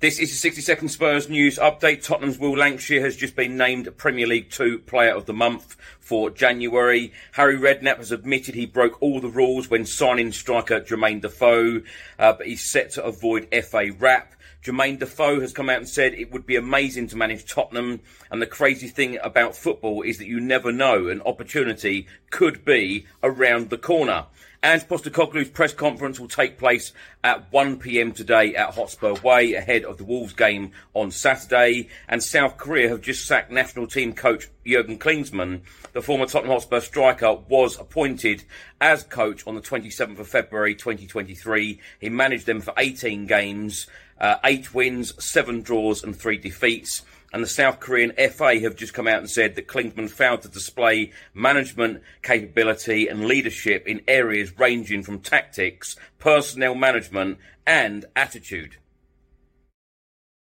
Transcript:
This is the 60 second Spurs news update. Tottenham's Will Lankshear has just been named Premier League 2 Player of the Month for January. Harry Redknapp has admitted he broke all the rules when signing striker Jermaine Defoe, uh, but he's set to avoid FA rap. Jermaine Defoe has come out and said it would be amazing to manage Tottenham. And the crazy thing about football is that you never know. An opportunity could be around the corner. Ange Postecoglou's press conference will take place at 1pm today at Hotspur Way ahead of the Wolves game on Saturday. And South Korea have just sacked national team coach Jurgen Klinsmann. The former Tottenham Hotspur striker was appointed as coach on the 27th of February 2023. He managed them for 18 games, uh, 8 wins, 7 draws and 3 defeats and the South Korean FA have just come out and said that Klinsmann failed to display management capability and leadership in areas ranging from tactics, personnel management, and attitude.